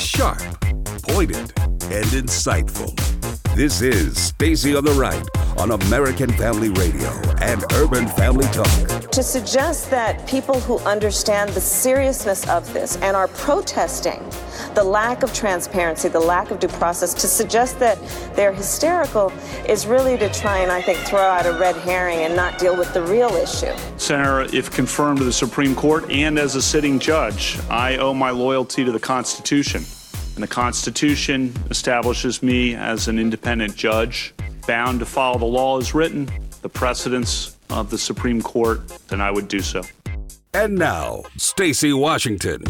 sharp, pointed, and insightful. This is Stacy on the Right on American Family Radio and Urban Family Talk. To suggest that people who understand the seriousness of this and are protesting the lack of transparency, the lack of due process, to suggest that they're hysterical is really to try and, I think, throw out a red herring and not deal with the real issue. Senator, if confirmed to the Supreme Court and as a sitting judge, I owe my loyalty to the Constitution. And the Constitution establishes me as an independent judge, bound to follow the law as written, the precedents of the Supreme Court, then I would do so. And now, Stacy Washington.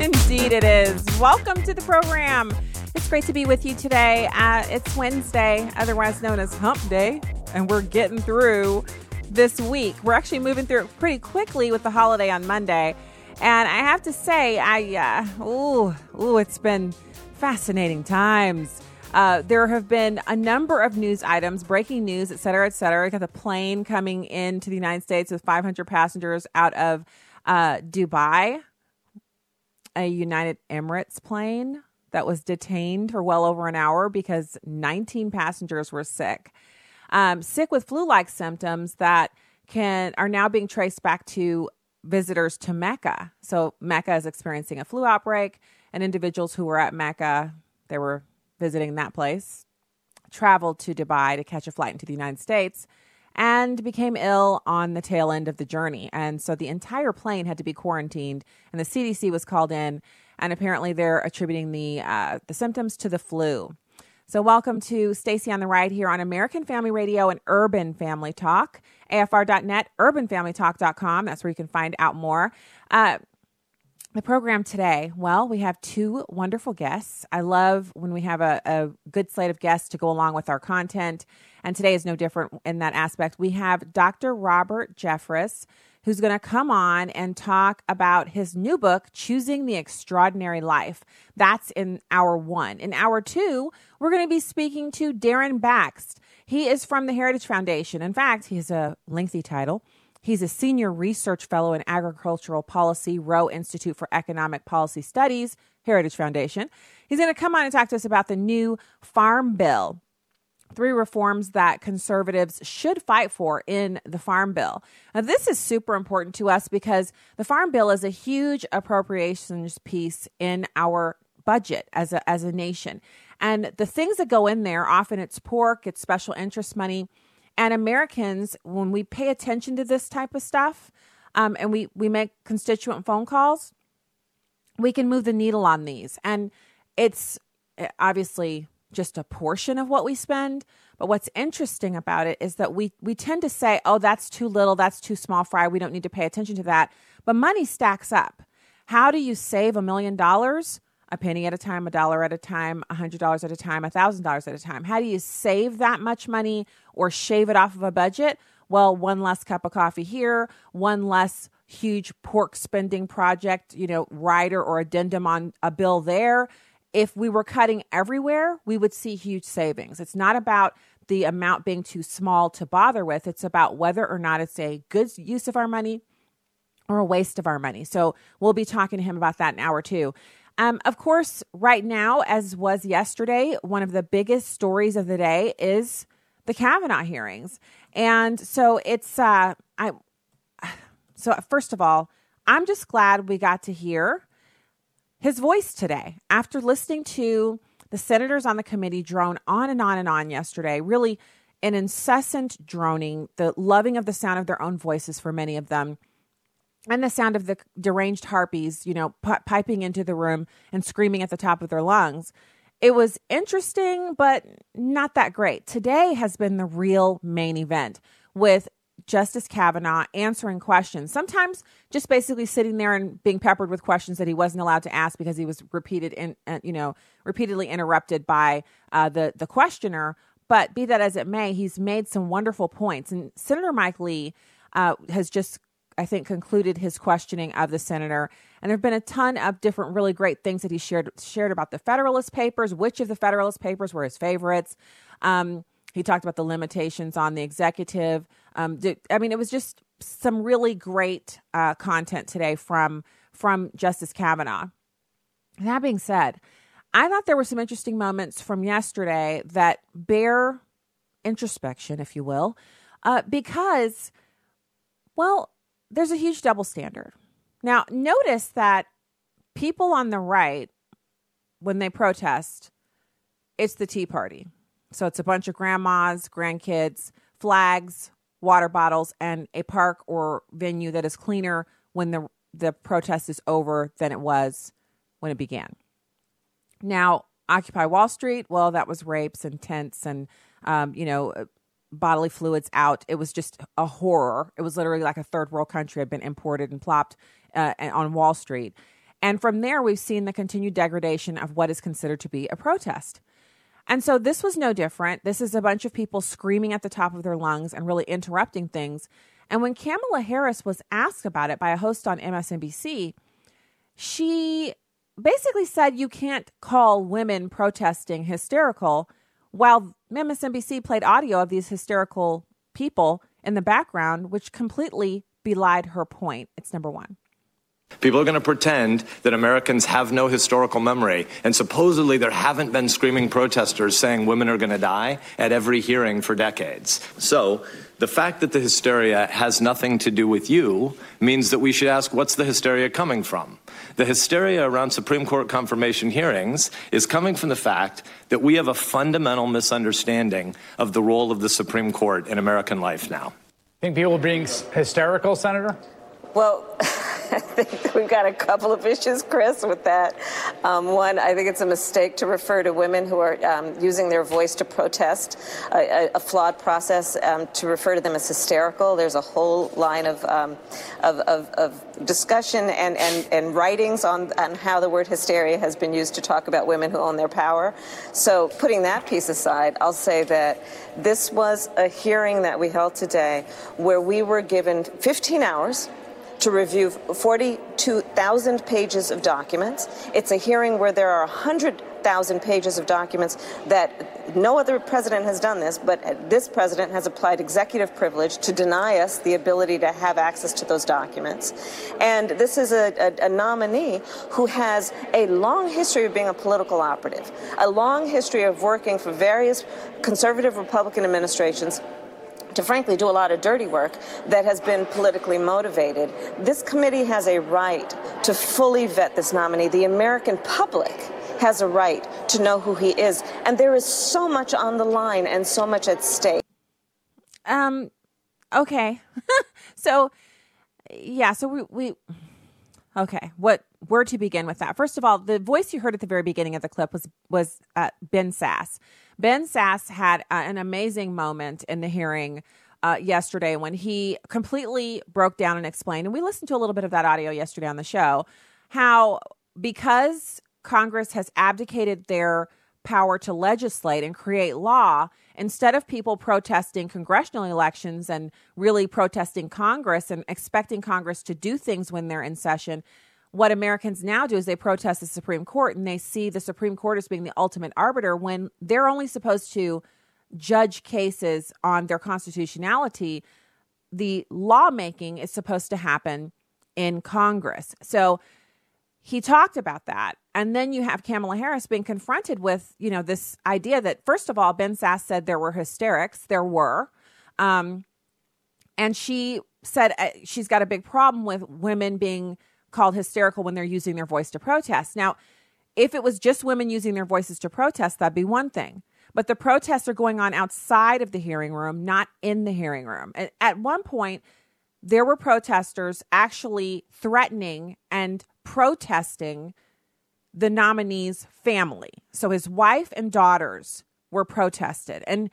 Indeed, it is. Welcome to the program. It's great to be with you today. Uh, it's Wednesday, otherwise known as Hump Day, and we're getting through this week. We're actually moving through it pretty quickly with the holiday on Monday. And I have to say, I, uh, ooh, ooh, it's been fascinating times. Uh, there have been a number of news items, breaking news, et cetera, et cetera. We got the plane coming into the United States with 500 passengers out of uh, Dubai, a United Emirates plane that was detained for well over an hour because 19 passengers were sick, um, sick with flu-like symptoms that can are now being traced back to visitors to Mecca. So Mecca is experiencing a flu outbreak, and individuals who were at Mecca, they were visiting that place, traveled to Dubai to catch a flight into the United States and became ill on the tail end of the journey. And so the entire plane had to be quarantined, and the CDC was called in, and apparently they're attributing the uh, the symptoms to the flu. So, welcome to Stacy on the Right here on American Family Radio and Urban Family Talk, AFR.net, UrbanFamilyTalk.com. That's where you can find out more. Uh, the program today, well, we have two wonderful guests. I love when we have a, a good slate of guests to go along with our content. And today is no different in that aspect. We have Dr. Robert Jeffress who's going to come on and talk about his new book, Choosing the Extraordinary Life. That's in hour one. In hour two, we're going to be speaking to Darren Bakst. He is from the Heritage Foundation. In fact, he has a lengthy title. He's a senior research fellow in agricultural policy, Roe Institute for Economic Policy Studies, Heritage Foundation. He's going to come on and talk to us about the new Farm Bill three reforms that conservatives should fight for in the Farm Bill. Now, this is super important to us because the Farm Bill is a huge appropriations piece in our budget as a, as a nation. And the things that go in there, often it's pork, it's special interest money. And Americans, when we pay attention to this type of stuff um, and we, we make constituent phone calls, we can move the needle on these. And it's eh, obviously just a portion of what we spend. But what's interesting about it is that we we tend to say, "Oh, that's too little, that's too small fry. We don't need to pay attention to that." But money stacks up. How do you save a million dollars? A penny at a time, a dollar at a time, a hundred dollars at a time, a thousand dollars at a time. How do you save that much money or shave it off of a budget? Well, one less cup of coffee here, one less huge pork spending project, you know, rider or addendum on a bill there if we were cutting everywhere, we would see huge savings. It's not about the amount being too small to bother with, it's about whether or not it's a good use of our money or a waste of our money. So we'll be talking to him about that in hour two. Um, of course, right now, as was yesterday, one of the biggest stories of the day is the Kavanaugh hearings. And so it's, uh, I, so first of all, I'm just glad we got to hear his voice today after listening to the senators on the committee drone on and on and on yesterday, really an incessant droning, the loving of the sound of their own voices for many of them, and the sound of the deranged harpies, you know, p- piping into the room and screaming at the top of their lungs. It was interesting, but not that great. Today has been the real main event with Justice Kavanaugh answering questions, sometimes just basically sitting there and being peppered with questions that he wasn't allowed to ask because he was repeated in, uh, you know, repeatedly interrupted by uh, the the questioner. But be that as it may, he's made some wonderful points, and Senator Mike Lee uh, has just, I think, concluded his questioning of the senator. And there have been a ton of different, really great things that he shared shared about the Federalist Papers. Which of the Federalist Papers were his favorites? Um, he talked about the limitations on the executive. Um, I mean, it was just some really great uh, content today from from Justice Kavanaugh. That being said, I thought there were some interesting moments from yesterday that bear introspection, if you will, uh, because, well, there's a huge double standard. Now, notice that people on the right, when they protest, it's the Tea Party. So it's a bunch of grandmas, grandkids, flags, water bottles, and a park or venue that is cleaner when the the protest is over than it was when it began. Now, Occupy Wall Street, well, that was rapes and tents and um, you know bodily fluids out. It was just a horror. It was literally like a third world country had been imported and plopped uh, on Wall Street. And from there, we've seen the continued degradation of what is considered to be a protest. And so this was no different. This is a bunch of people screaming at the top of their lungs and really interrupting things. And when Kamala Harris was asked about it by a host on MSNBC, she basically said you can't call women protesting hysterical while MSNBC played audio of these hysterical people in the background, which completely belied her point. It's number one. People are going to pretend that Americans have no historical memory. And supposedly there haven't been screaming protesters saying women are going to die at every hearing for decades. So the fact that the hysteria has nothing to do with you means that we should ask what's the hysteria coming from? The hysteria around Supreme Court confirmation hearings is coming from the fact that we have a fundamental misunderstanding of the role of the Supreme Court in American life now. Think people are being hysterical, Senator? Well, I think we've got a couple of issues, Chris, with that. Um, one, I think it's a mistake to refer to women who are um, using their voice to protest, a, a flawed process um, to refer to them as hysterical. There's a whole line of, um, of, of, of, discussion and, and, and writings on, on how the word hysteria has been used to talk about women who own their power. So, putting that piece aside, I'll say that this was a hearing that we held today where we were given 15 hours to review 42,000 pages of documents. It's a hearing where there are 100,000 pages of documents that no other president has done this, but this president has applied executive privilege to deny us the ability to have access to those documents. And this is a, a, a nominee who has a long history of being a political operative, a long history of working for various conservative Republican administrations to frankly do a lot of dirty work that has been politically motivated. This committee has a right to fully vet this nominee. The American public has a right to know who he is. And there is so much on the line and so much at stake. Um, okay. so, yeah, so we, we, okay, what, where to begin with that? First of all, the voice you heard at the very beginning of the clip was, was uh, Ben Sasse. Ben Sasse had uh, an amazing moment in the hearing uh, yesterday when he completely broke down and explained, and we listened to a little bit of that audio yesterday on the show, how because Congress has abdicated their power to legislate and create law, instead of people protesting congressional elections and really protesting Congress and expecting Congress to do things when they're in session, what Americans now do is they protest the Supreme Court and they see the Supreme Court as being the ultimate arbiter when they're only supposed to judge cases on their constitutionality. The lawmaking is supposed to happen in Congress. So he talked about that. And then you have Kamala Harris being confronted with, you know, this idea that, first of all, Ben Sasse said there were hysterics. There were. Um, and she said uh, she's got a big problem with women being called hysterical when they're using their voice to protest. Now, if it was just women using their voices to protest, that'd be one thing. But the protests are going on outside of the hearing room, not in the hearing room. And At one point, there were protesters actually threatening and protesting the nominee's family. So his wife and daughters were protested. And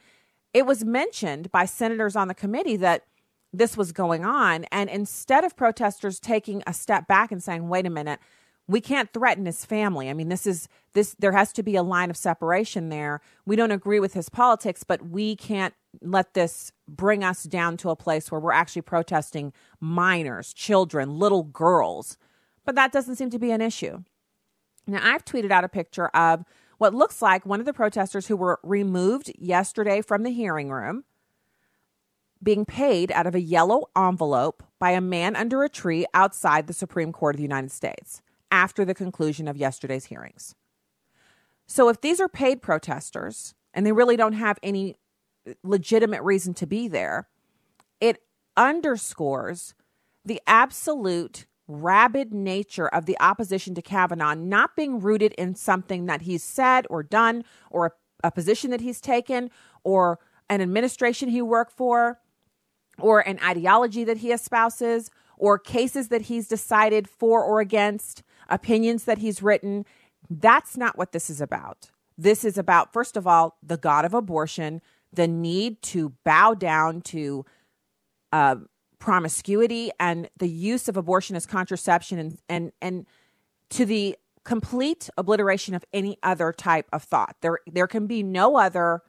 it was mentioned by senators on the committee that this was going on. And instead of protesters taking a step back and saying, wait a minute, we can't threaten his family. I mean, this is this there has to be a line of separation there. We don't agree with his politics, but we can't let this bring us down to a place where we're actually protesting minors, children, little girls. But that doesn't seem to be an issue. Now, I've tweeted out a picture of what looks like one of the protesters who were removed yesterday from the hearing room being paid out of a yellow envelope by a man under a tree outside the Supreme Court of the United States after the conclusion of yesterday's hearings. So, if these are paid protesters and they really don't have any legitimate reason to be there, it underscores the absolute rabid nature of the opposition to Kavanaugh not being rooted in something that he's said or done or a, a position that he's taken or an administration he worked for or an ideology that he espouses or cases that he's decided for or against, opinions that he's written. That's not what this is about. This is about, first of all, the God of abortion, the need to bow down to uh, promiscuity and the use of abortion as contraception and, and, and to the complete obliteration of any other type of thought. There, there can be no other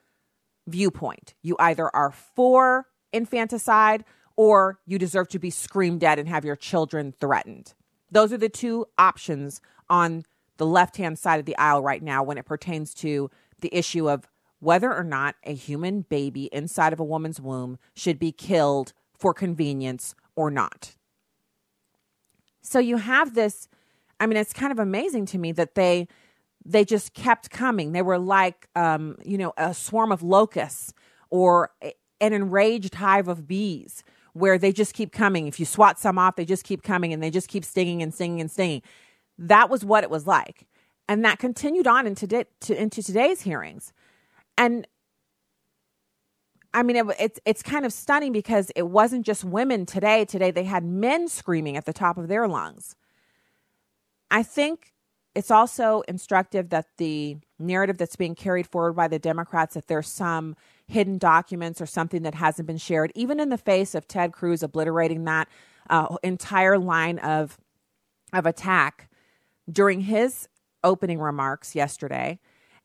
viewpoint. You either are for infanticide or you deserve to be screamed at and have your children threatened. Those are the two options on the left hand side of the aisle right now when it pertains to the issue of whether or not a human baby inside of a woman's womb should be killed for convenience or not. So you have this I mean it's kind of amazing to me that they they just kept coming. They were like um, you know a swarm of locusts or an enraged hive of bees where they just keep coming. If you swat some off, they just keep coming and they just keep stinging and stinging and stinging. That was what it was like. And that continued on into, to, into today's hearings. And I mean, it, it's it's kind of stunning because it wasn't just women today. Today they had men screaming at the top of their lungs. I think it's also instructive that the narrative that's being carried forward by the Democrats that there's some hidden documents or something that hasn't been shared, even in the face of Ted Cruz obliterating that uh, entire line of of attack during his opening remarks yesterday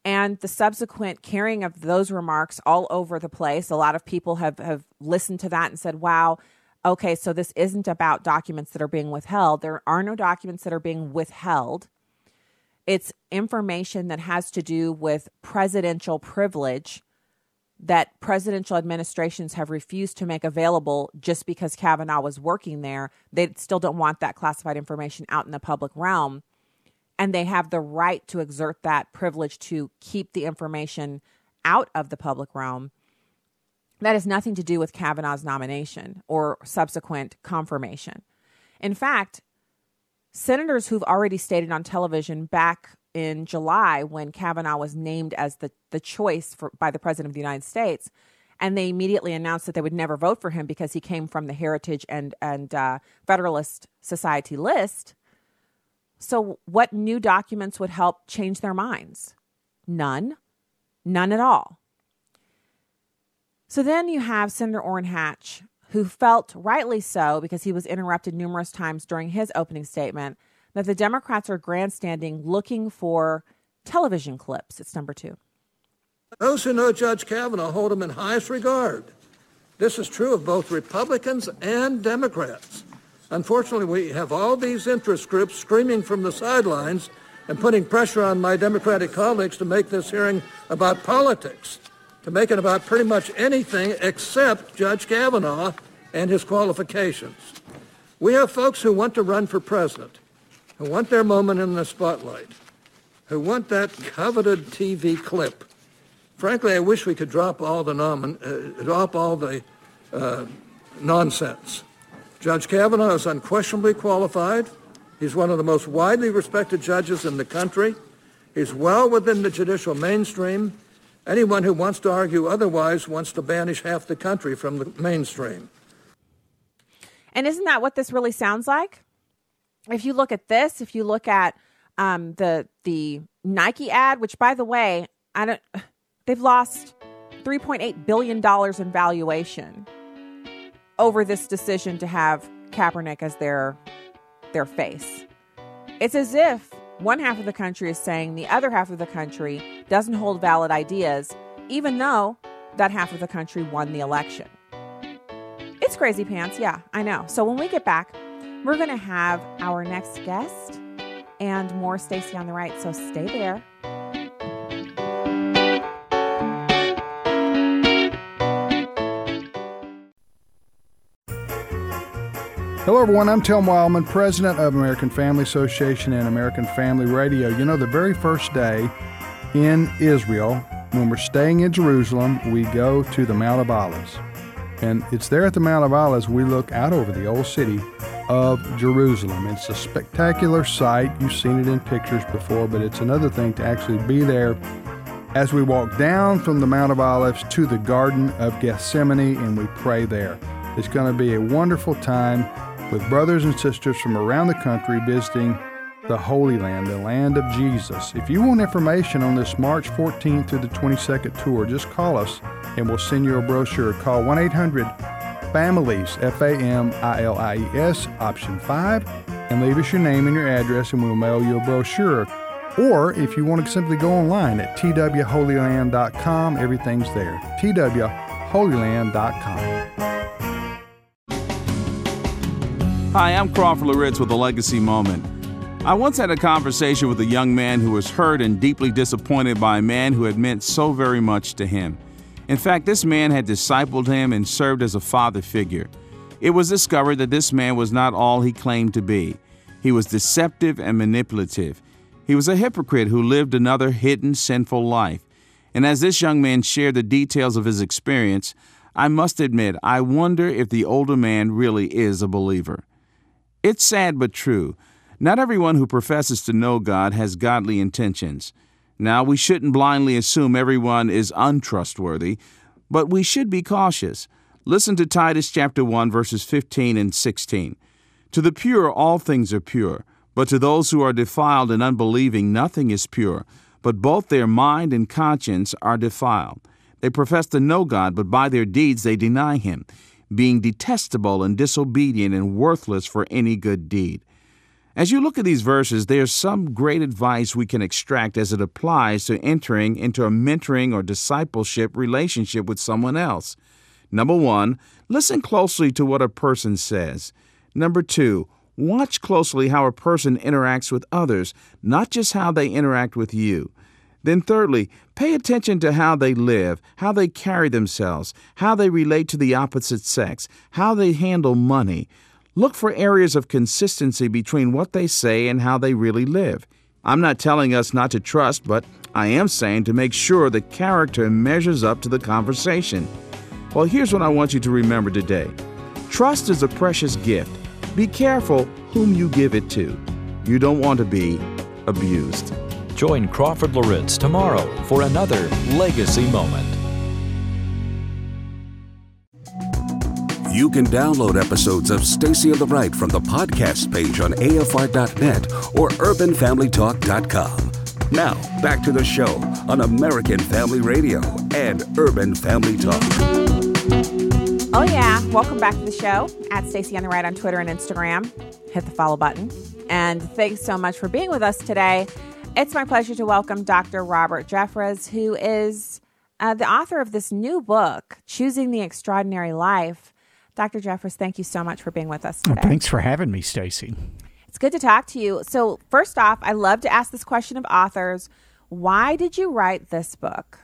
and the subsequent carrying of those remarks all over the place. A lot of people have, have listened to that and said, wow, okay, so this isn't about documents that are being withheld. There are no documents that are being withheld. It's information that has to do with presidential privilege that presidential administrations have refused to make available just because Kavanaugh was working there. They still don't want that classified information out in the public realm. And they have the right to exert that privilege to keep the information out of the public realm. That has nothing to do with Kavanaugh's nomination or subsequent confirmation. In fact, senators who've already stated on television back in July when Kavanaugh was named as the, the choice for, by the President of the United States. And they immediately announced that they would never vote for him because he came from the Heritage and, and uh, Federalist Society list. So, what new documents would help change their minds? None. None at all. So then you have Senator Orrin Hatch, who felt rightly so because he was interrupted numerous times during his opening statement that the Democrats are grandstanding looking for television clips. It's number two. Those who know Judge Kavanaugh hold him in highest regard. This is true of both Republicans and Democrats. Unfortunately, we have all these interest groups screaming from the sidelines and putting pressure on my Democratic colleagues to make this hearing about politics, to make it about pretty much anything except Judge Kavanaugh and his qualifications. We have folks who want to run for president who want their moment in the spotlight, who want that coveted TV clip. Frankly, I wish we could drop all the uh, drop all the uh, nonsense. Judge Kavanaugh is unquestionably qualified. He's one of the most widely respected judges in the country. He's well within the judicial mainstream. Anyone who wants to argue otherwise wants to banish half the country from the mainstream. And isn't that what this really sounds like? If you look at this, if you look at um, the the Nike ad, which by the way, I don't, they've lost 3.8 billion dollars in valuation over this decision to have Kaepernick as their their face. It's as if one half of the country is saying the other half of the country doesn't hold valid ideas, even though that half of the country won the election. It's crazy pants, yeah, I know. So when we get back, we're going to have our next guest and more Stacy on the right, so stay there. Hello, everyone. I'm Tim Wildmon, president of American Family Association and American Family Radio. You know, the very first day in Israel, when we're staying in Jerusalem, we go to the Mount of Olives. And it's there at the Mount of Olives we look out over the old city of Jerusalem. It's a spectacular sight. You've seen it in pictures before, but it's another thing to actually be there as we walk down from the Mount of Olives to the Garden of Gethsemane and we pray there. It's going to be a wonderful time with brothers and sisters from around the country visiting the Holy Land, the land of Jesus. If you want information on this March 14th through the 22nd tour, just call us and we'll send you a brochure. Call 1 800 Families, F A M I L I E S, option 5, and leave us your name and your address and we'll mail you a brochure. Or if you want to simply go online at twholyland.com, everything's there. twholyland.com. Hi, I'm Crawford Loritts with a legacy moment. I once had a conversation with a young man who was hurt and deeply disappointed by a man who had meant so very much to him. In fact, this man had discipled him and served as a father figure. It was discovered that this man was not all he claimed to be. He was deceptive and manipulative. He was a hypocrite who lived another hidden, sinful life. And as this young man shared the details of his experience, I must admit, I wonder if the older man really is a believer. It's sad but true. Not everyone who professes to know God has godly intentions. Now, we shouldn't blindly assume everyone is untrustworthy, but we should be cautious. Listen to Titus chapter 1 verses 15 and 16. To the pure all things are pure, but to those who are defiled and unbelieving nothing is pure, but both their mind and conscience are defiled. They profess to know God, but by their deeds they deny him being detestable and disobedient and worthless for any good deed. As you look at these verses, there's some great advice we can extract as it applies to entering into a mentoring or discipleship relationship with someone else. Number one, listen closely to what a person says. Number two, watch closely how a person interacts with others, not just how they interact with you. Then, thirdly, pay attention to how they live, how they carry themselves, how they relate to the opposite sex, how they handle money. Look for areas of consistency between what they say and how they really live. I'm not telling us not to trust, but I am saying to make sure the character measures up to the conversation. Well, here's what I want you to remember today trust is a precious gift. Be careful whom you give it to. You don't want to be abused. Join Crawford Loritts tomorrow for another Legacy Moment. You can download episodes of Stacy on the Right from the podcast page on AFR.net or UrbanFamilyTalk.com. Now, back to the show on American Family Radio and Urban Family Talk. Oh, yeah. Welcome back to the show at Stacy on the Right on Twitter and Instagram. Hit the follow button. And thanks so much for being with us today. It's my pleasure to welcome Dr. Robert Jeffress, who is uh, the author of this new book, Choosing the Extraordinary Life. Dr. Jeffress, thank you so much for being with us today. Well, thanks for having me, Stacy. It's good to talk to you. So, first off, I love to ask this question of authors. Why did you write this book?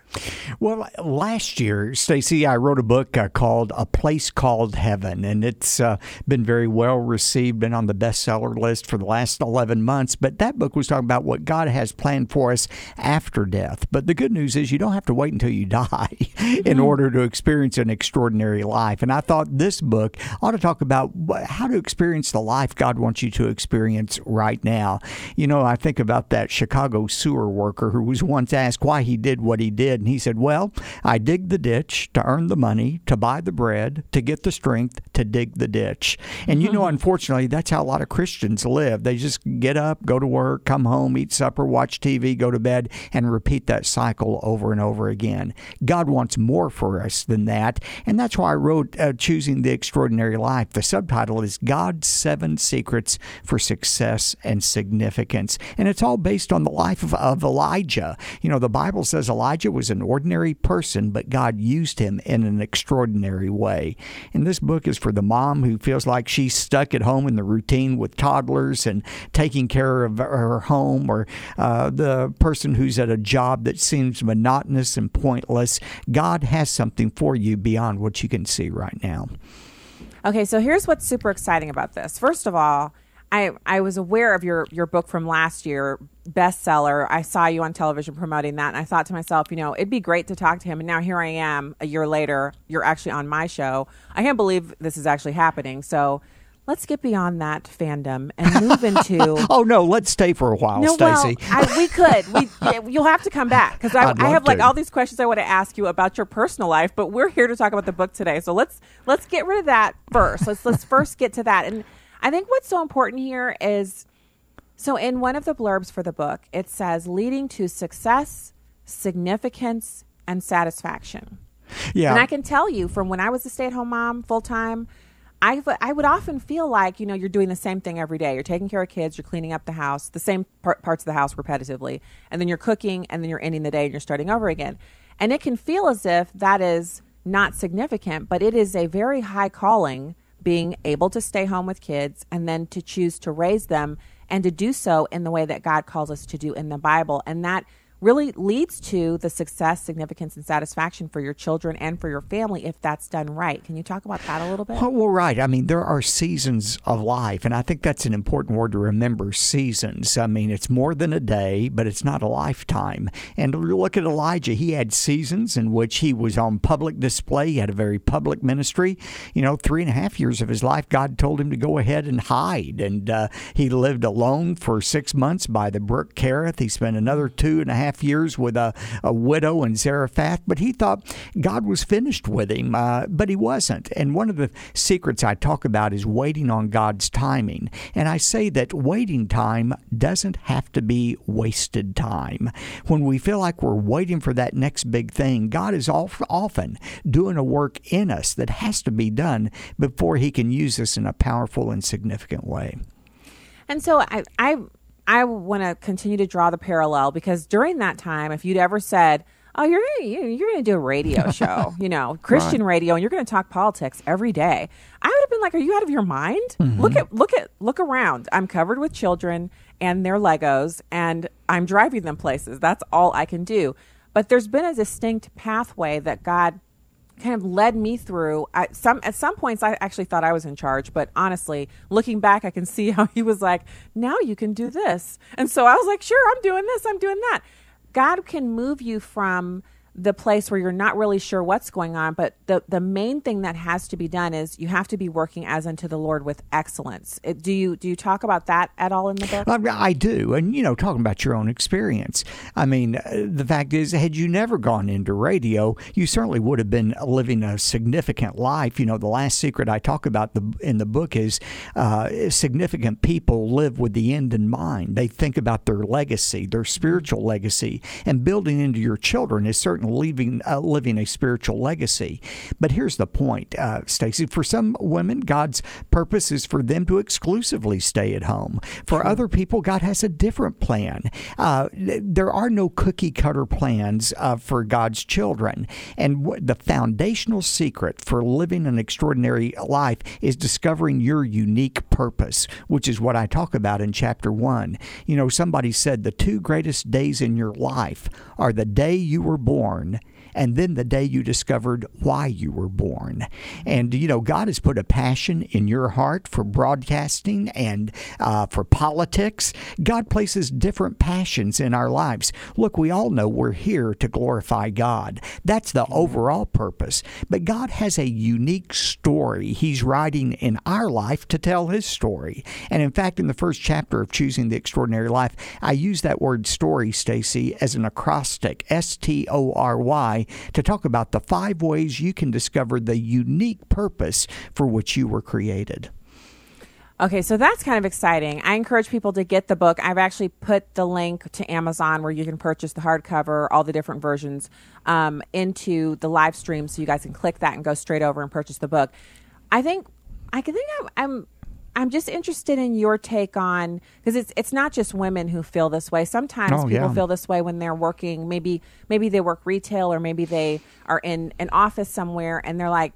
Well, last year, Stacy, I wrote a book uh, called A Place Called Heaven, and it's uh, been very well received, been on the bestseller list for the last 11 months. But that book was talking about what God has planned for us after death. But the good news is you don't have to wait until you die mm-hmm. in order to experience an extraordinary life. And I thought this book ought to talk about how to experience the life God wants you to experience right now. You know, I think about that Chicago sewer worker who was once asked why he did what he did and he said, Well, I dig the ditch to earn the money, to buy the bread, to get the strength to dig the ditch. And you know, mm-hmm. unfortunately, that's how a lot of Christians live. They just get up, go to work, come home, eat supper, watch TV, go to bed, and repeat that cycle over and over again. God wants more for us than that. And that's why I wrote uh, Choosing the Extraordinary Life. The subtitle is God's Seven Secrets for Success and Significance. And it's all based on the life of, of Elijah. You know, the Bible says Elijah was an ordinary person, but God used him in an extraordinary way. And this book is for the mom who feels like she's stuck at home in the routine with toddlers and taking care of her home, or uh, the person who's at a job that seems monotonous and pointless. God has something for you beyond what you can see right now. Okay, so here's what's super exciting about this. First of all, I I was aware of your your book from last year, bestseller. I saw you on television promoting that, and I thought to myself, you know, it'd be great to talk to him. And now here I am, a year later. You're actually on my show. I can't believe this is actually happening. So let's get beyond that fandom and move into. oh no, let's stay for a while, no, Stacy. Well, we could. We you'll have to come back because I, I, have like all these questions I want to ask you about your personal life, but we're here to talk about the book today. So let's let's get rid of that first. Let's let's first get to that and I think what's so important here is so in one of the blurbs for the book, it says leading to success, significance, and satisfaction. Yeah. And I can tell you from when I was a stay at home mom full time, I, I would often feel like, you know, you're doing the same thing every day. You're taking care of kids, you're cleaning up the house, the same par- parts of the house repetitively, and then you're cooking, and then you're ending the day and you're starting over again. And it can feel as if that is not significant, but it is a very high calling being able to stay home with kids and then to choose to raise them and to do so in the way that God calls us to do in the Bible. And that really leads to the success, significance, and satisfaction for your children and for your family if that's done right. Can you talk about that a little bit? Well, right. I mean, there are seasons of life, and I think that's an important word to remember seasons. I mean, it's more than a day, but it's not a lifetime. And look at Elijah. He had seasons in which he was on public display, he had a very public ministry. You know, three and a half years of his life, God told him to go ahead and hide. And uh, he lived alone for six months by the brook Kerith. He spent another two and a half half years with a, a widow in Zarephath, but he thought God was finished with him, uh, but he wasn't. And one of the secrets I talk about is waiting on God's timing. And I say that waiting time doesn't have to be wasted time. When we feel like we're waiting for that next big thing, God is often doing a work in us that has to be done before he can use us in a powerful and significant way. And so I, I I want to continue to draw the parallel because during that time, if you'd ever said, "Oh, you're gonna, you're going to do a radio show, you know, Christian right. radio, and you're going to talk politics every day," I would have been like, "Are you out of your mind? Mm-hmm. Look at look at look around. I'm covered with children and their Legos, and I'm driving them places. That's all I can do." But there's been a distinct pathway that God kind of led me through. I, some at some points, I actually thought I was in charge, but honestly, looking back, I can see how he was like, "Now you can do this," and so I was like, "Sure, I'm doing this. I'm doing that." God can move you from the place where you're not really sure what's going on. But the, the main thing that has to be done is you have to be working as unto the Lord with excellence. Do you do you talk about that at all in the book? I, I do, and you know, talking about your own experience. I mean, uh, the fact is, had you never gone into radio, you certainly would have been living a significant life. You know, the last secret I talk about the, in the book is uh, significant people live with the end in mind. They think about their legacy, their spiritual legacy, and building into your children is certainly leaving, uh, living a spiritual legacy. But here's the point, uh, Stacy. For some women, God's purpose is for them to exclusively stay at home. For other people, God has a different plan. Uh, there are no cookie cutter plans uh, for God's children. And w- the foundational secret for living an extraordinary life is discovering your unique purpose, which is what I talk about in chapter one. You know, somebody said the two greatest days in your life are the day you were born born and then the day you discovered why you were born. And, you know, God has put a passion in your heart for broadcasting and uh, for politics. God places different passions in our lives. Look, we all know we're here to glorify God. That's the overall purpose. But God has a unique story He's writing in our life to tell His story. And in fact, in the first chapter of Choosing the Extraordinary Life, I use that word story, Stacy, as an acrostic S T O R Y to talk about the five ways you can discover the unique purpose for which you were created. Okay, so that's kind of exciting. I encourage people to get the book. I've actually put the link to Amazon where you can purchase the hardcover, all the different versions, um, into the live stream, so you guys can click that and go straight over and purchase the book. I think I can think I'm, I'm I'm just interested in your take on because it's it's not just women who feel this way. Sometimes oh, people yeah. feel this way when they're working. Maybe maybe they work retail or maybe they are in an office somewhere and they're like,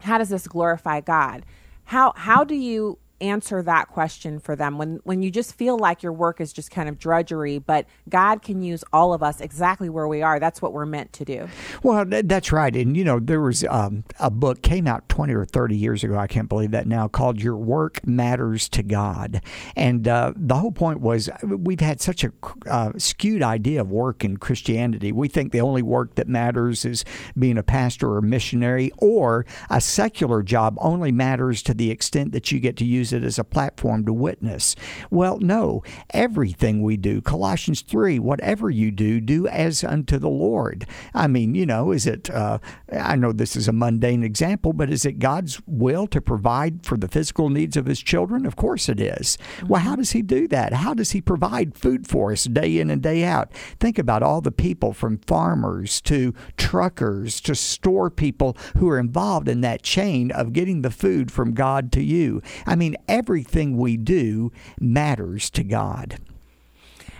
"How does this glorify God? How how do you answer that question for them. When when you just feel like your work is just kind of drudgery but god can use all of us exactly where we are that's what we're meant to do. Well that's right. And you know there was um, a book came out 20 or 30 years ago i can't believe that now called your work matters to god. And uh, the whole point was we've had such a uh, skewed idea of work in christianity. We think the only work that matters is being a pastor or missionary or a secular job only matters to the extent that you get to use it as a platform to witness. Well, no, everything we do, Colossians 3, whatever you do, do as unto the Lord. I mean, you know, is it, uh, I know this is a mundane example, but is it God's will to provide for the physical needs of his children? Of course it is. Mm-hmm. Well, how does he do that? How does he provide food for us day in and day out? Think about all the people from farmers to truckers to store people who are involved in that chain of getting the food from God to you. I mean, everything we do matters to God.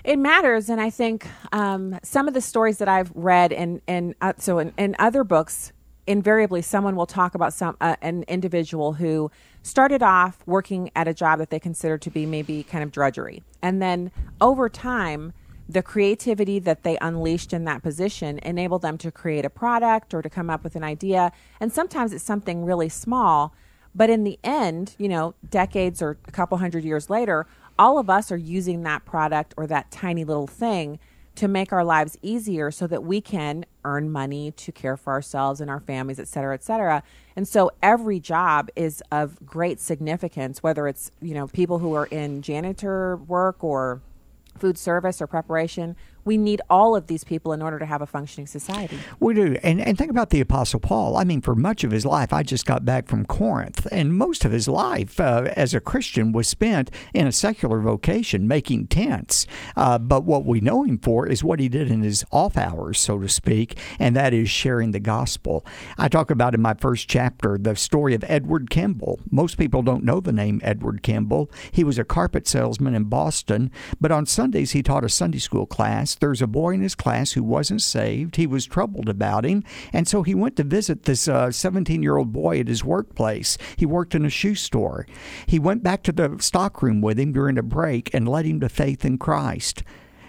It matters, and I think um, some of the stories that I've read, and uh, so in, in, other books, invariably someone will talk about some uh, an individual who started off working at a job that they considered to be maybe kind of drudgery, and then over time the creativity that they unleashed in that position enabled them to create a product or to come up with an idea. And sometimes it's something really small, but in the end, you know, decades or a couple hundred years later, all of us are using that product or that tiny little thing to make our lives easier so that we can earn money to care for ourselves and our families, et cetera, et cetera. And so every job is of great significance, whether it's, you know, people who are in janitor work or food service or preparation we need all of these people in order to have a functioning society. We do. And, and think about the Apostle Paul. I mean, for much of his life, I just got back from Corinth, and most of his life uh, as a Christian was spent in a secular vocation, making tents. Uh, but what we know him for is what he did in his off hours, so to speak, and that is sharing the gospel. I talk about in my first chapter the story of Edward Kimball. Most people don't know the name Edward Kimball. He was a carpet salesman in Boston, but on Sundays he taught a Sunday school class there's a boy in his class who wasn't saved. He was troubled about him, and so he went to visit this 17 uh, year old boy at his workplace. He worked in a shoe store. He went back to the stockroom with him during a break and led him to faith in Christ.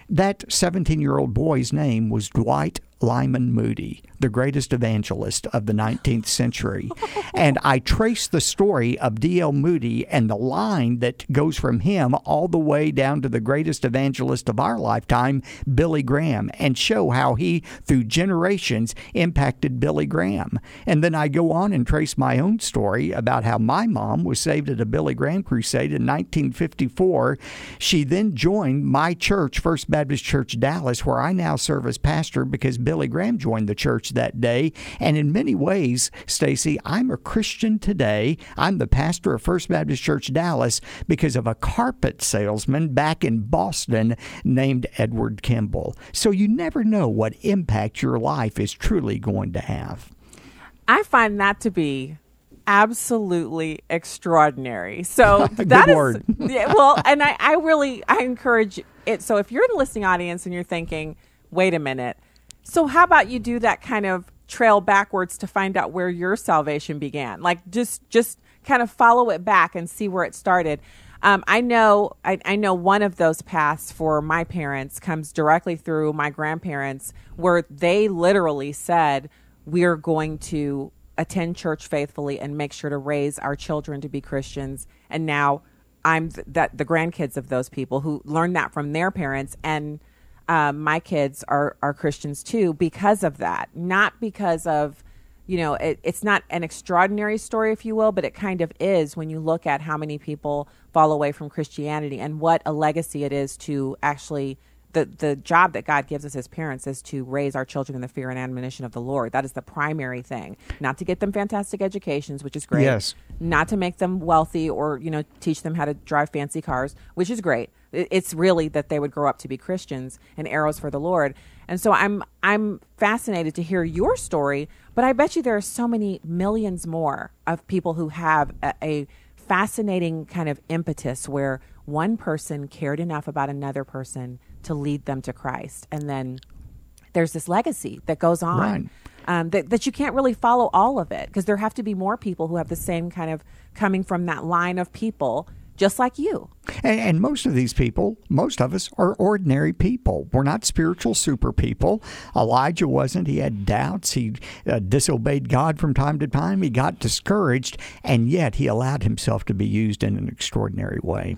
That 17 year old boy's name was Dwight Lyman Moody the greatest evangelist of the 19th century. and I trace the story of D.L. Moody and the line that goes from him all the way down to the greatest evangelist of our lifetime, Billy Graham, and show how he, through generations, impacted Billy Graham. And then I go on and trace my own story about how my mom was saved at a Billy Graham crusade in 1954. She then joined my church, First Baptist Church Dallas, where I now serve as pastor because Billy Graham joined the church that day. And in many ways, Stacy, I'm a Christian today. I'm the pastor of First Baptist Church Dallas because of a carpet salesman back in Boston named Edward Kimball. So you never know what impact your life is truly going to have. I find that to be absolutely extraordinary. So that is yeah, well, and I, I really I encourage it. So if you're in the listening audience and you're thinking, wait a minute, so how about you do that kind of trail backwards to find out where your salvation began? Like just just kind of follow it back and see where it started. Um, I know I, I, know one of those paths for my parents comes directly through my grandparents, where they literally said, "We're going to attend church faithfully and make sure to raise our children to be Christians." And now I'm th- that the grandkids of those people who learned that from their parents and um, my kids are are Christians too because of that, not because of you know it, it's not an extraordinary story if you will but it kind of is when you look at how many people fall away from christianity and what a legacy it is to actually the, the job that God gives us as parents is to raise our children in the fear and admonition of the Lord. That is the primary thing. Not to get them fantastic educations, which is great. Yes. Not to make them wealthy or, you know, teach them how to drive fancy cars, which is great. It's really that they would grow up to be Christians and arrows for the Lord. And so I'm I'm fascinated to hear your story, but I bet you there are so many millions more of people who have a, a fascinating kind of impetus where one person cared enough about another person to lead them to Christ. And then there's this legacy that goes on. Right. Um, that, that you can't really follow all of it because there have to be more people who have the same kind of coming from that line of people just like you. And, and, most of these people, most of us, are ordinary people. We're not spiritual super people. Elijah wasn't. He had doubts. He uh, disobeyed God from time to time. He got discouraged, and yet he allowed himself to be used in an extraordinary way.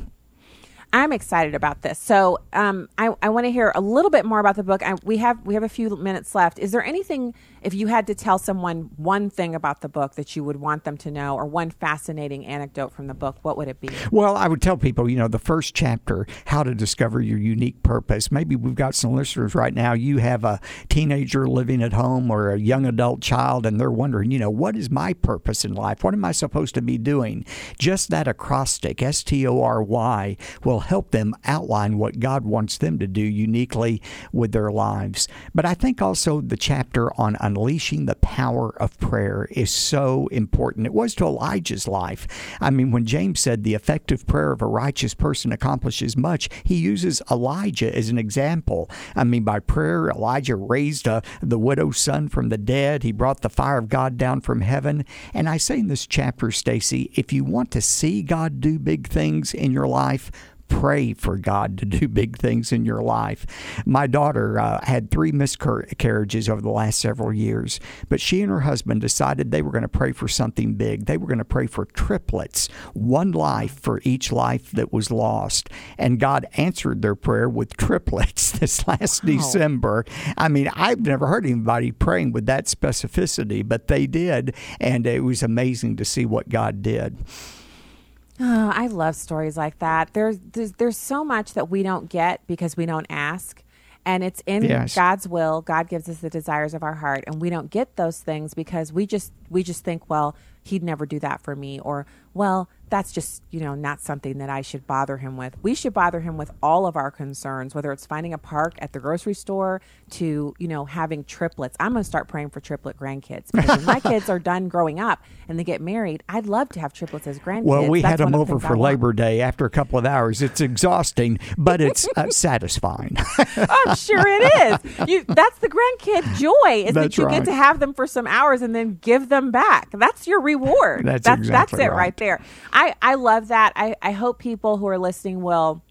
I'm excited about this. So um, I, I want to hear a little bit more about the book. I, we have we have a few minutes left. Is there anything, if you had to tell someone one thing about the book that you would want them to know, or one fascinating anecdote from the book, what would it be? Well, I would tell people, you know, the first chapter, how to discover your unique purpose. Maybe we've got some listeners right now. You have a teenager living at home or a young adult child, and they're wondering, you know, what is my purpose in life? What am I supposed to be doing? Just that acrostic, S T O R Y, will help them outline what God wants them to do uniquely with their lives. But I think also the chapter on unleashing the power of prayer is so important. It was to Elijah's life. I mean, when James said the effective prayer of a righteous person accomplishes much, he uses Elijah as an example. I mean, by prayer, Elijah raised a, the widow's son from the dead. He brought the fire of God down from heaven. And I say in this chapter, Stacy, if you want to see God do big things in your life, pray for God to do big things in your life. My daughter uh, had three miscarriages over the last several years, but she and her husband decided they were going to pray for something big. They were going to pray for triplets, one life for each life that was lost. And God answered their prayer with triplets this last wow. December. I mean, I've never heard anybody praying with that specificity, but they did. And it was amazing to see what God did. Oh, I love stories like that. There's, there's there's so much that we don't get because we don't ask. And it's in yes. God's will. God gives us the desires of our heart, and we don't get those things because we just we just think, well, he'd never do that for me, or well, that's just, you know, not something that I should bother him with. We should bother him with all of our concerns, whether it's finding a park at the grocery store to, you know, having triplets. I'm going to start praying for triplet grandkids because when my kids are done growing up and they get married, I'd love to have triplets as grandkids. Well, we That's had them over for Labor Day after a couple of hours. It's exhausting, but it's uh, satisfying. I'm sure it is. You, that's the grandkid joy is that's that you right. get to have them for some hours and then give them back. That's your reward. That's, that's, exactly that's it right. right there. I, I love that. I, I hope people who are listening will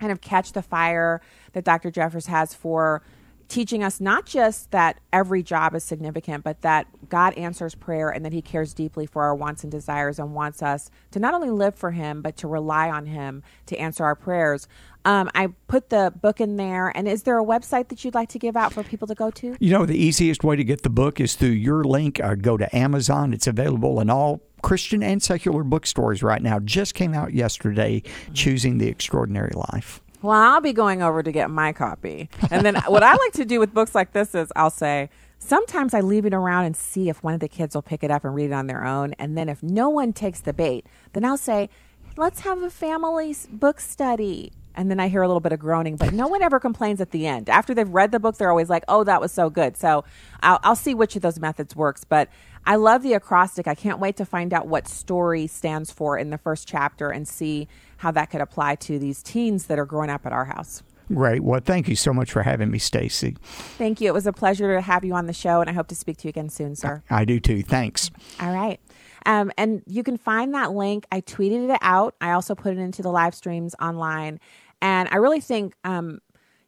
kind of catch the fire that Dr. Jeffress has for teaching us not just that every job is significant, but that God answers prayer and that He cares deeply for our wants and desires and wants us to not only live for Him, but to rely on Him to answer our prayers. Um, I put the book in there. And is there a website that you'd like to give out for people to go to? You know, the easiest way to get the book is through your link. Or go to Amazon. It's available in all Christian and secular bookstores right now. Just came out yesterday, Choosing the Extraordinary Life. Well, I'll be going over to get my copy. And then what I like to do with books like this is I'll say, sometimes I leave it around and see if one of the kids will pick it up and read it on their own. And then if no one takes the bait, then I'll say, let's have a family book study. And then I hear a little bit of groaning, but no one ever complains at the end. After they've read the book, they're always like, oh, that was so good. So I'll, I'll see which of those methods works. But I love the acrostic. I can't wait to find out what story stands for in the first chapter and see how that could apply to these teens that are growing up at our house. Great. Well, thank you so much for having me, Stacy. Thank you. It was a pleasure to have you on the show, and I hope to speak to you again soon, sir. I do too. Thanks. All right. Um, and you can find that link. I tweeted it out. I also put it into the live streams online. And I really think, um,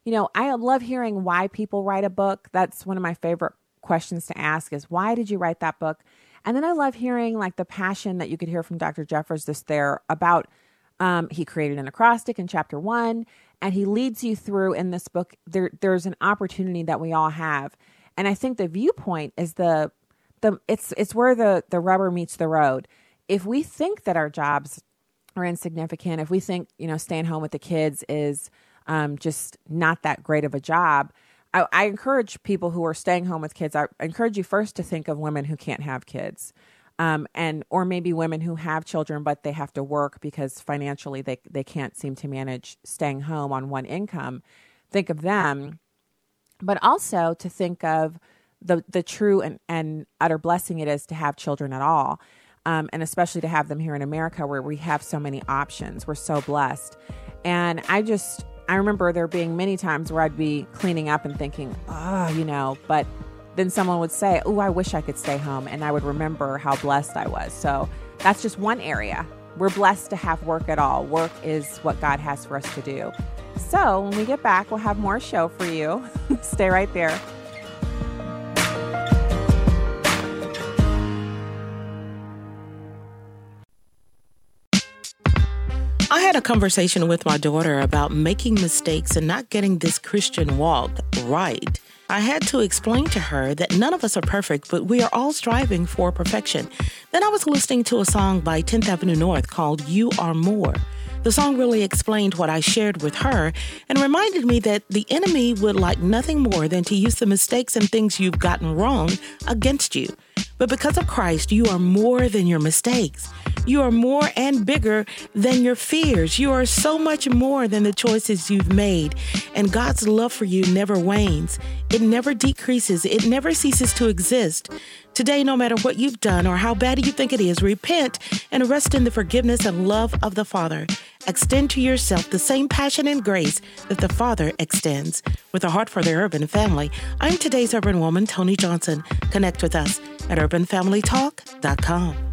you know, I love hearing why people write a book. That's one of my favorite questions to ask is why did you write that book? And then I love hearing like the passion that you could hear from Dr. Jeffress this there about um, he created an acrostic in chapter one, and he leads you through in this book. There, there's an opportunity that we all have, and I think the viewpoint is the the it's it's where the the rubber meets the road. If we think that our jobs are insignificant, if we think you know staying home with the kids is um, just not that great of a job, I, I, encourage people who are staying home with kids. I encourage you first to think of women who can't have kids, um, and or maybe women who have children but they have to work because financially they they can't seem to manage staying home on one income. Think of them, but also to think of the the true and, and utter blessing it is to have children at all. Um, and especially to have them here in America where we have so many options. We're so blessed. And I just I remember there being many times where I'd be cleaning up and thinking, oh, you know, but then someone would say, oh, I wish I could stay home. And I would remember how blessed I was. So that's just one area we're blessed to have work at all. Work is what God has for us to do. So when we get back, we'll have more show for you. Stay right there. I had a conversation with my daughter about making mistakes and not getting this Christian walk right. I had to explain to her that none of us are perfect, but we are all striving for perfection. Then I was listening to a song by 10th Avenue North called You Are More. The song really explained what I shared with her and reminded me that the enemy would like nothing more than to use the mistakes and things you've gotten wrong against you. But because of Christ, you are more than your mistakes. You are more and bigger than your fears. You are so much more than the choices you've made. And God's love for you never wanes, it never decreases, it never ceases to exist. Today, no matter what you've done or how bad you think it is, repent and rest in the forgiveness and love of the Father. Extend to yourself the same passion and grace that the Father extends. With a heart for the urban family, I'm today's urban woman, Tony Johnson. Connect with us at urbanfamilytalk.com.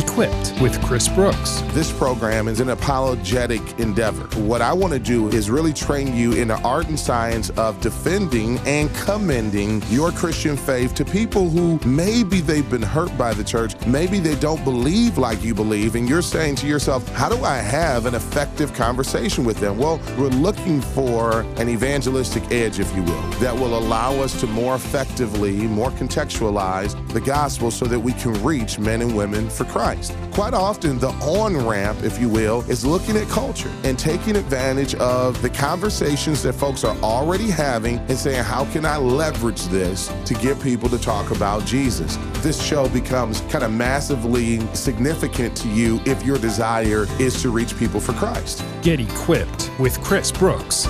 Equipped with Chris Brooks. This program is an apologetic endeavor. What I want to do is really train you in the art and science of defending and commending your Christian faith to people who maybe they've been hurt by the church, maybe they don't believe like you believe, and you're saying to yourself, How do I have an effective conversation with them? Well, we're looking for an evangelistic edge, if you will, that will allow us to more effectively, more contextualize the gospel so that we can reach men and women for Christ. Christ. Quite often, the on ramp, if you will, is looking at culture and taking advantage of the conversations that folks are already having and saying, How can I leverage this to get people to talk about Jesus? This show becomes kind of massively significant to you if your desire is to reach people for Christ. Get equipped with Chris Brooks.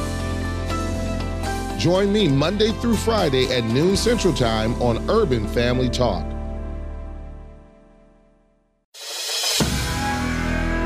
Join me Monday through Friday at noon Central Time on Urban Family Talk.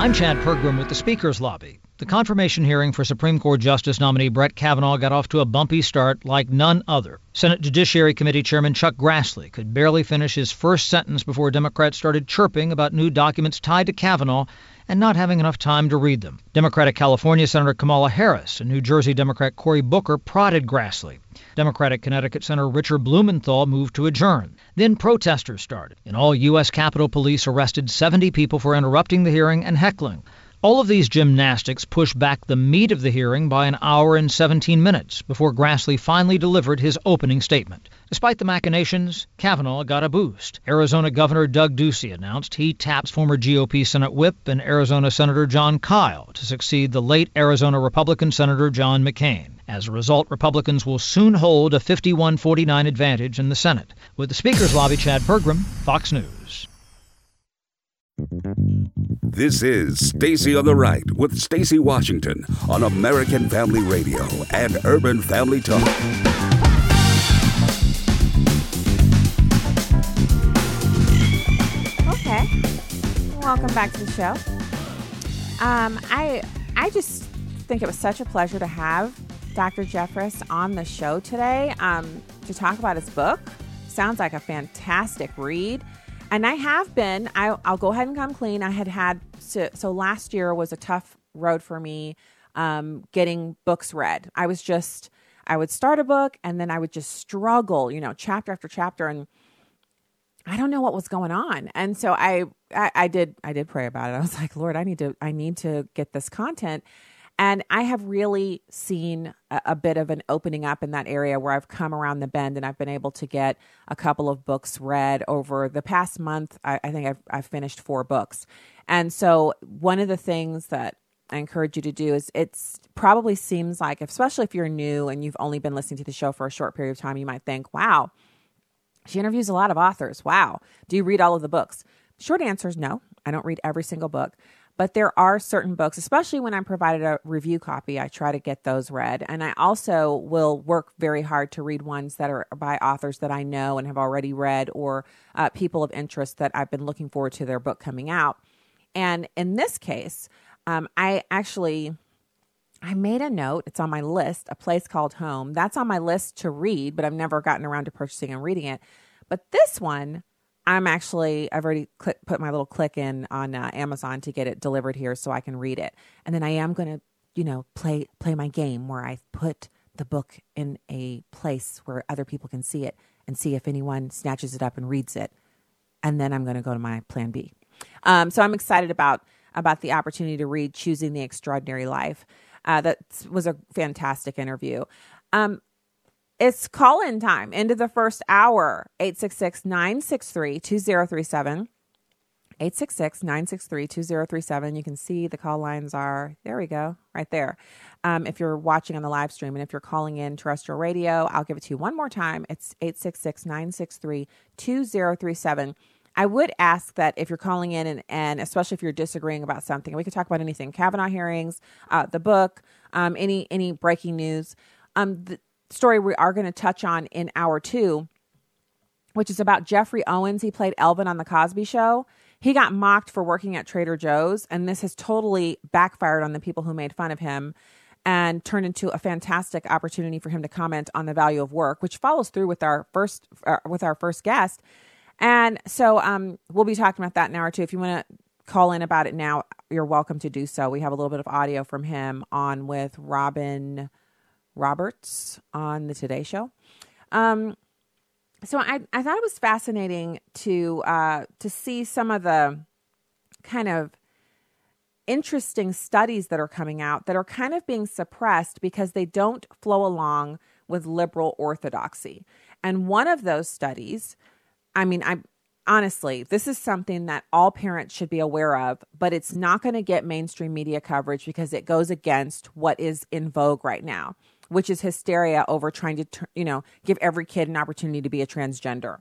I'm Chad Pergram with the Speaker's Lobby. The confirmation hearing for Supreme Court Justice nominee Brett Kavanaugh got off to a bumpy start like none other. Senate Judiciary Committee Chairman Chuck Grassley could barely finish his first sentence before Democrats started chirping about new documents tied to Kavanaugh and not having enough time to read them. Democratic California Senator Kamala Harris and New Jersey Democrat Cory Booker prodded Grassley. Democratic Connecticut Senator Richard Blumenthal moved to adjourn. Then protesters started, and all U.S. Capitol Police arrested 70 people for interrupting the hearing and heckling. All of these gymnastics pushed back the meat of the hearing by an hour and 17 minutes before Grassley finally delivered his opening statement. Despite the machinations, Kavanaugh got a boost. Arizona Governor Doug Ducey announced he taps former GOP Senate Whip and Arizona Senator Jon Kyl to succeed the late Arizona Republican Senator John McCain. As a result, Republicans will soon hold a 51 49 advantage in the Senate. With the Speaker's Lobby, Chad Pergram, Fox News. This is Stacy on the Right with Stacy Washington on American Family Radio and Urban Family Talk. Okay. Welcome back to the show. Um, I I just think it was such a pleasure to have Dr. Jeffress on the show today um, to talk about his book. Sounds like a fantastic read. And I have been, I, will go ahead and come clean. I had had, so, so last year was a tough road for me um, getting books read. I was just, I would start a book and then I would just struggle, you know, chapter after chapter. And I don't know what was going on. And so I, I, I did, I did pray about it. I was like, Lord, I need to, I need to get this content. And I have really seen a, a, bit of an opening up in that area where I've come around the bend and I've been able to get a couple of books read over the past month. I, I think I've, I've finished four books. And so one of the things that I encourage you to do is it's probably seems like, especially if you're new and you've only been listening to the show for a short period of time, you might think, wow, she interviews a lot of authors. Wow. Do you read all of the books? Short answer is no. I don't read every single book. But there are certain books, especially when I'm provided a review copy, I try to get those read. And I also will work very hard to read ones that are by authors that I know and have already read or uh, people of interest that I've been looking forward to their book coming out. And in this case, um, I actually I made a note. It's on my list, a place called home. That's on my list to read, but I've never gotten around to purchasing and reading it. But this one I'm actually I've already click, put my little click in on uh, Amazon to get it delivered here so I can read it. And then I am going to, you know, play play my game where I put the book in a place where other people can see it and see if anyone snatches it up and reads it. And then I'm going to go to my plan B. Um, so I'm excited about about the opportunity to read "Choosing the Extraordinary Life." Uh, that was a fantastic interview. Um, it's call in time into the first hour 866 963 2037. 866 963 2037. You can see the call lines are, there we go, right there. Um, if you're watching on the live stream and if you're calling in terrestrial radio, I'll give it to you one more time. It's 866 963 2037. I would ask that if you're calling in and, and especially if you're disagreeing about something, we could talk about anything Kavanaugh hearings, uh, the book, um, any any breaking news. Um, story we are going to touch on in hour two, which is about Geoffrey Owens. He played Elvin on The Cosby Show. He got mocked for working at Trader Joe's, and this has totally backfired on the people who made fun of him and turned into a fantastic opportunity for him to comment on the value of work, which follows through with our first uh, with our first guest. And so um, we'll be talking about that in hour two. If you want to call in about it now, you're welcome to do so. We have a little bit of audio from him on with Robin Roberts on the Today Show. Um, so I, I thought it was fascinating to uh, to see some of the kind of interesting studies that are coming out that are kind of being suppressed because they don't flow along with liberal orthodoxy. And one of those studies, I mean, I honestly, this is something that all parents should be aware of, but it's not going to get mainstream media coverage because it goes against what is in vogue right now which is hysteria over trying to, you know, give every kid an opportunity to be a transgender.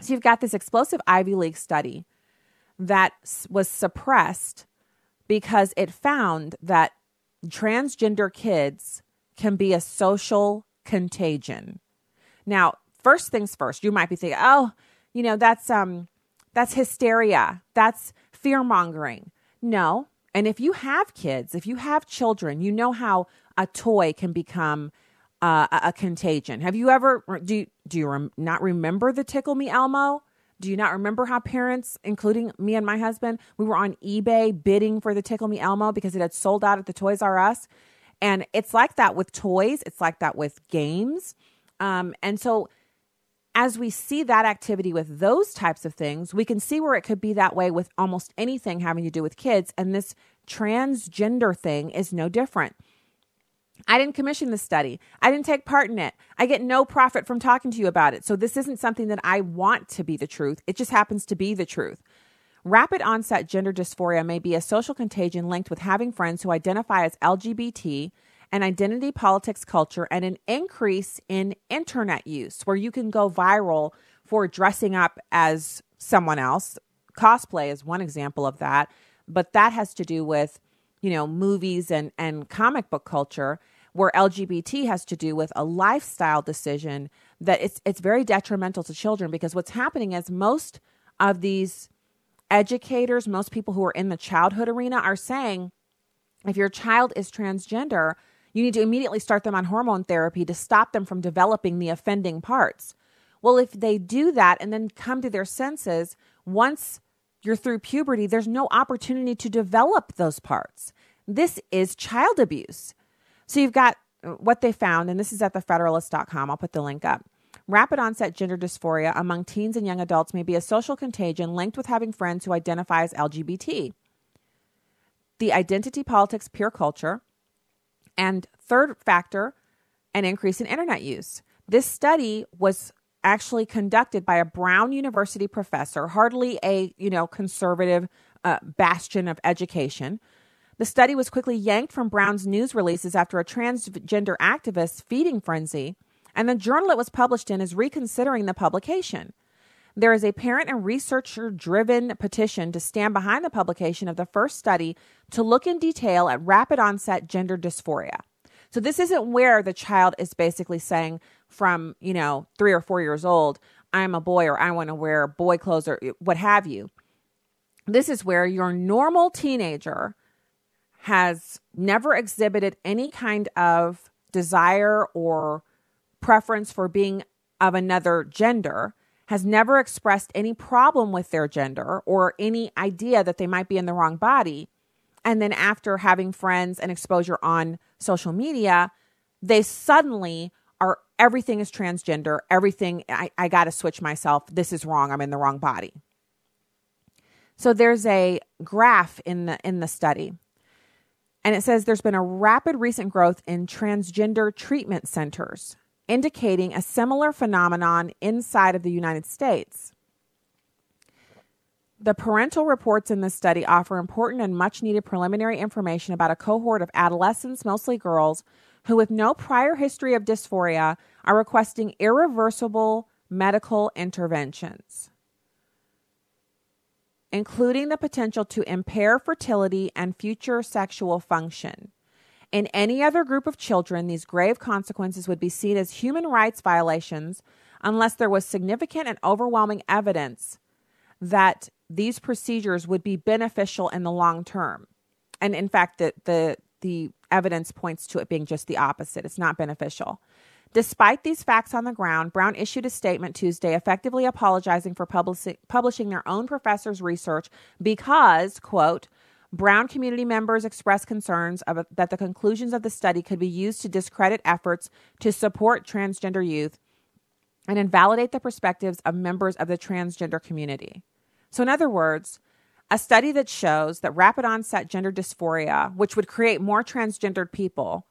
So you've got this explosive Ivy League study that was suppressed because it found that transgender kids can be a social contagion. Now, first things first, you might be thinking, "Oh, you know, that's um that's hysteria. That's fear-mongering." No. And if you have kids, if you have children, you know how a toy can become uh, a, a, contagion. Have you ever do you, do you rem, not remember the Tickle Me Elmo? Do you not remember how parents, including me and my husband, we were on eBay bidding for the Tickle Me Elmo because it had sold out at the Toys R Us? And it's like that with toys. It's like that with games. Um, and so, as we see that activity with those types of things, we can see where it could be that way with almost anything having to do with kids. And this transgender thing is no different. I didn't commission the study. I didn't take part in it. I get no profit from talking to you about it. So this isn't something that I want to be the truth. It just happens to be the truth. Rapid onset gender dysphoria may be a social contagion linked with having friends who identify as LGBT, an identity politics culture, and an increase in internet use where you can go viral for dressing up as someone else. Cosplay is one example of that, but that has to do with you know, movies and, and comic book culture, where LGBT has to do with a lifestyle decision that it's it's very detrimental to children because what's happening is most of these educators, most people who are in the childhood arena are saying if your child is transgender, you need to immediately start them on hormone therapy to stop them from developing the offending parts. Well, if they do that and then come to their senses, once you're through puberty, there's no opportunity to develop those parts. This is child abuse. So you've got uh, what they found, and this is at thefederalist.com. I'll put the link up. Rapid onset gender dysphoria among teens and young adults may be a social contagion linked with having friends who identify as LGBT. The identity politics, peer culture, and third factor, an increase in internet use. This study was actually conducted by a Brown University professor, hardly a you know conservative uh, bastion of education. The study was quickly yanked from Brown's news releases after a transgender activist feeding frenzy, and the journal it was published in is reconsidering the publication. There is a parent and researcher driven petition to stand behind the publication of the first study to look in detail at rapid onset gender dysphoria. So this isn't where the child is basically saying from, you know, 3 or 4 years old, I'm a boy or I want to wear boy clothes or what have you. This is where your normal teenager has never exhibited any kind of desire or preference for being of another gender, has never expressed any problem with their gender or any idea that they might be in the wrong body. And then after having friends and exposure on social media, they suddenly are everything is transgender, everything, I, I got to switch myself. This is wrong. I'm in the wrong body. So there's a graph in the in the study. And it says there's been a rapid recent growth in transgender treatment centers, indicating a similar phenomenon inside of the United States. The parental reports in this study offer important and much needed preliminary information about a cohort of adolescents, mostly girls, who, with no prior history of dysphoria, are requesting irreversible medical interventions, including the potential to impair fertility and future sexual function. In any other group of children, these grave consequences would be seen as human rights violations unless there was significant and overwhelming evidence that these procedures would be beneficial in the long term. And in fact, the, the, the evidence points to it being just the opposite. It's not beneficial. Despite these facts on the ground, Brown issued a statement Tuesday effectively apologizing for publici- publishing their own professor's research because, quote, Brown community members expressed concerns of, that the conclusions of the study could be used to discredit efforts to support transgender youth and invalidate the perspectives of members of the transgender community. So, in other words, a study that shows that rapid onset gender dysphoria, which would create more transgendered people,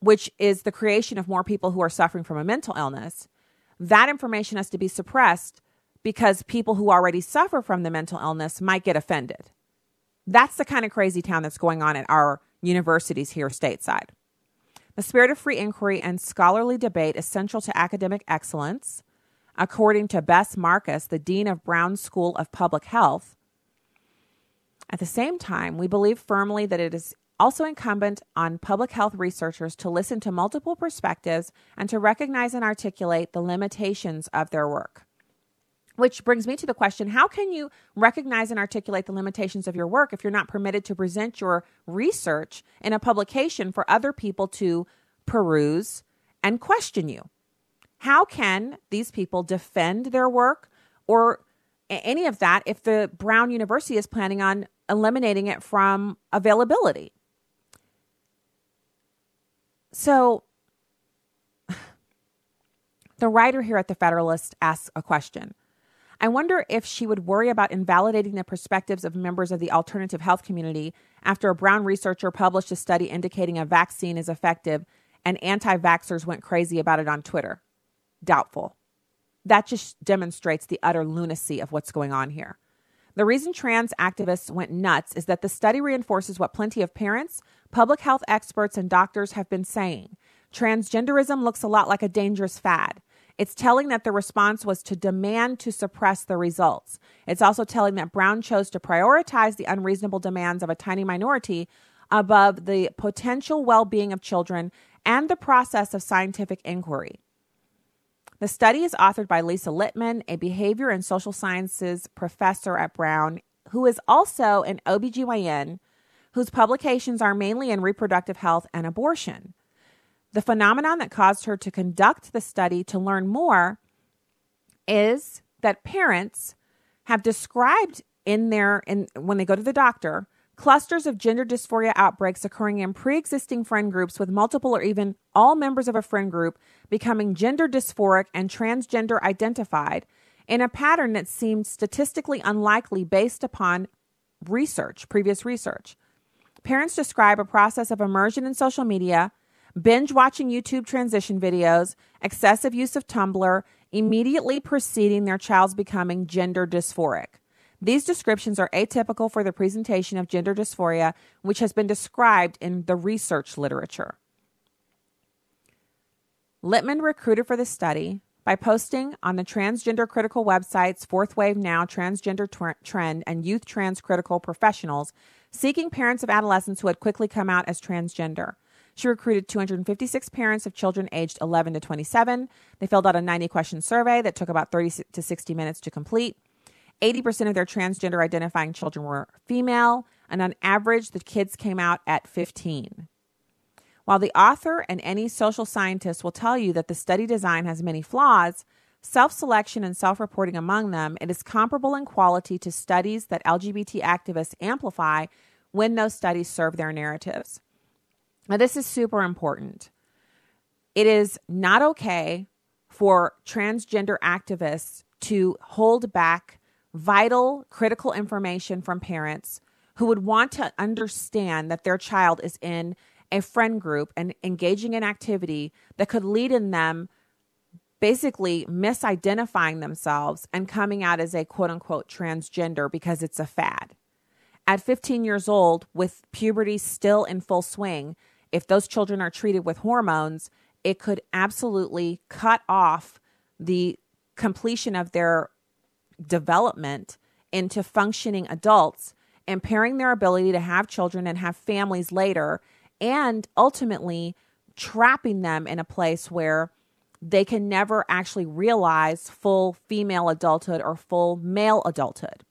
which is the creation of more people who are suffering from a mental illness, that information has to be suppressed because people who already suffer from the mental illness might get offended. That's the kind of crazy town that's going on at our universities here stateside. The spirit of free inquiry and scholarly debate is central to academic excellence according to Bess Marcus, the Dean of Brown School of Public Health. At the same time, we believe firmly that it is also incumbent on public health researchers to listen to multiple perspectives and to recognize and articulate the limitations of their work. Which brings me to the question how can you recognize and articulate the limitations of your work if you're not permitted to present your research in a publication for other people to peruse and question you? How can these people defend their work or any of that if the Brown University is planning on eliminating it from availability? So, the writer here at the Federalist asks a question. I wonder if she would worry about invalidating the perspectives of members of the alternative health community after a Brown researcher published a study indicating a vaccine is effective and anti vaxxers went crazy about it on Twitter. Doubtful. That just demonstrates the utter lunacy of what's going on here. The reason trans activists went nuts is that the study reinforces what plenty of parents, public health experts, and doctors have been saying. Transgenderism looks a lot like a dangerous fad. It's telling that the response was to demand to suppress the results. It's also telling that Brown chose to prioritize the unreasonable demands of a tiny minority above the potential well being of children and the process of scientific inquiry. The study is authored by Lisa Littman, a behavior and social sciences professor at Brown, who is also an OBGYN whose publications are mainly in reproductive health and abortion. The phenomenon that caused her to conduct the study to learn more is that parents have described in their in when they go to the doctor clusters of gender dysphoria outbreaks occurring in pre existing friend groups with multiple or even all members of a friend group becoming gender dysphoric and transgender identified in a pattern that seemed statistically unlikely based upon research, previous research. Parents describe a process of immersion in social media, binge watching YouTube transition videos, excessive use of Tumblr, immediately preceding their child's becoming gender dysphoric. These descriptions are atypical for the presentation of gender dysphoria, which has been described in the research literature. Littman recruited for the study by posting on the transgender critical websites Fourth Wave Now, Transgender Trend, and Youth Trans Critical Professionals, seeking parents of adolescents who had quickly come out as transgender. She recruited 256 parents of children aged 11 to 27. They filled out a 90 question survey that took about 30 to 60 minutes to complete. 80% of their transgender identifying children were female, and on average, the kids came out at 15. While the author and any social scientist will tell you that the study design has many flaws, self selection and self reporting among them, it is comparable in quality to studies that LGBT activists amplify when those studies serve their narratives. Now, this is super important. It is not okay for transgender activists to hold back vital, critical information from parents who would want to understand that their child is in a friend group and engaging in activity that could lead in them basically misidentifying themselves and coming out as a quote unquote transgender because it's a fad. At 15 years old, with puberty still in full swing, if those children are treated with hormones, it could absolutely cut off the completion of their development into functioning adults, impairing their ability to have children and have families later, and ultimately trapping them in a place where they can never actually realize full female adulthood or full male adulthood.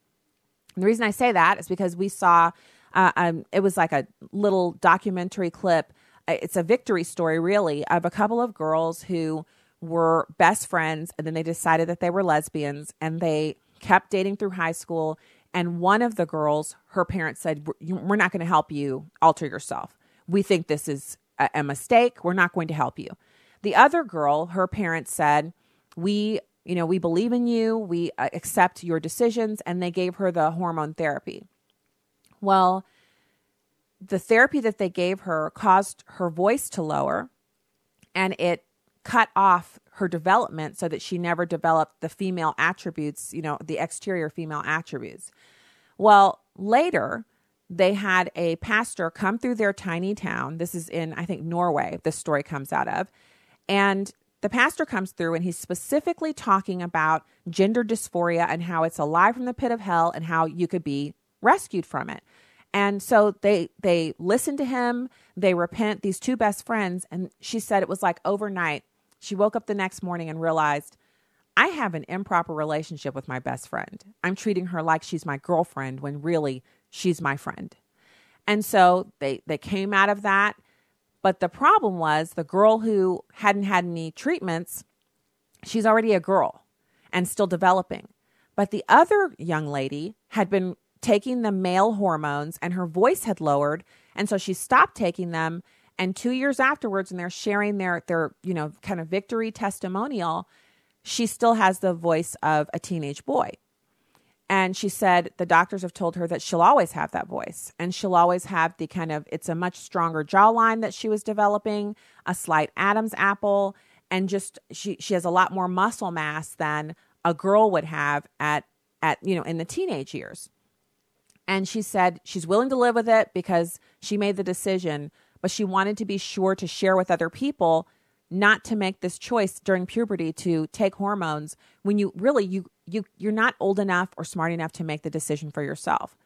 And the reason I say that is because we saw uh, um, it was like a little documentary clip. Uh, it's a victory story, really, of a couple of girls who were best friends and then they decided that they were lesbians and they kept dating through high school. And one of the girls, her parents said, We're not going to help you alter yourself. We think this is a, mistake. We're not going to help you. The other girl, her parents said, We you know, we believe in you, we uh, accept your decisions, and they gave her the hormone therapy. Well, the therapy that they gave her caused her voice to lower and it cut off her development so that she never developed the female attributes, you know, the exterior female attributes. Well, later, they had a pastor come through their tiny town. This is in, I think, Norway, this story comes out of. And the pastor comes through and he's specifically talking about gender dysphoria and how it's alive from the pit of hell and how you could be rescued from it. And so they they listen to him, they repent, these two best friends, and she said it was like overnight she woke up the next morning and realized I have an improper relationship with my best friend. I'm treating her like she's my girlfriend when really she's my friend. And so they they came out of that, but the problem was the girl who hadn't had any treatments, she's already a girl and still developing. But the other young lady had been taking the male hormones and her voice had lowered, and so she stopped taking them and two years afterwards, and they're sharing their their you know kind of victory testimonial, she still has the voice of a teenage boy. And she said the doctors have told her that she'll always have that voice and she'll always have the kind of, it's a much stronger jawline that she was developing, a slight Adam's apple, and just she, she has a lot more muscle mass than a girl would have at, at, you know, in the teenage years. And she said she's willing to live with it because she made the decision but she wanted to be sure to share with other people not to make this choice during puberty to take hormones when you really you you you're not old enough or smart enough to make the decision for yourself.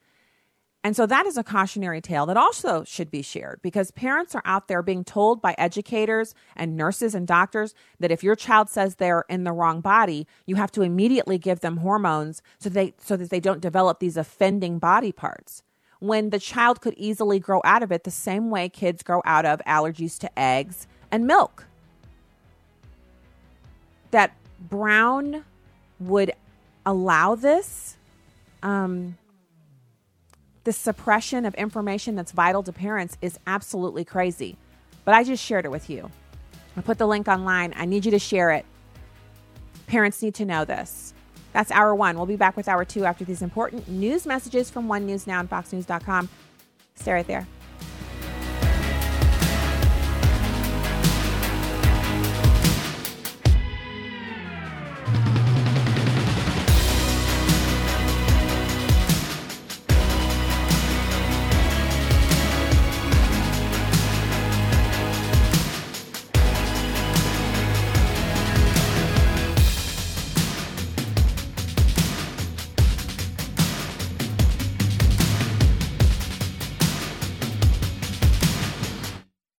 And so that is a cautionary tale that also should be shared because parents are out there being told by educators and nurses and doctors that if your child says they're in the wrong body, you have to immediately give them hormones so they so that they don't develop these offending body parts when the child could easily grow out of it the same way kids grow out of allergies to eggs and milk. That Brown would allow this, um, the suppression of information that's vital to parents is absolutely crazy. But I just shared it with you. I put the link online. I need you to share it. Parents need to know this. That's hour one. We'll be back with hour two after these important news messages from One News Now and FoxNews.com. Stay right there.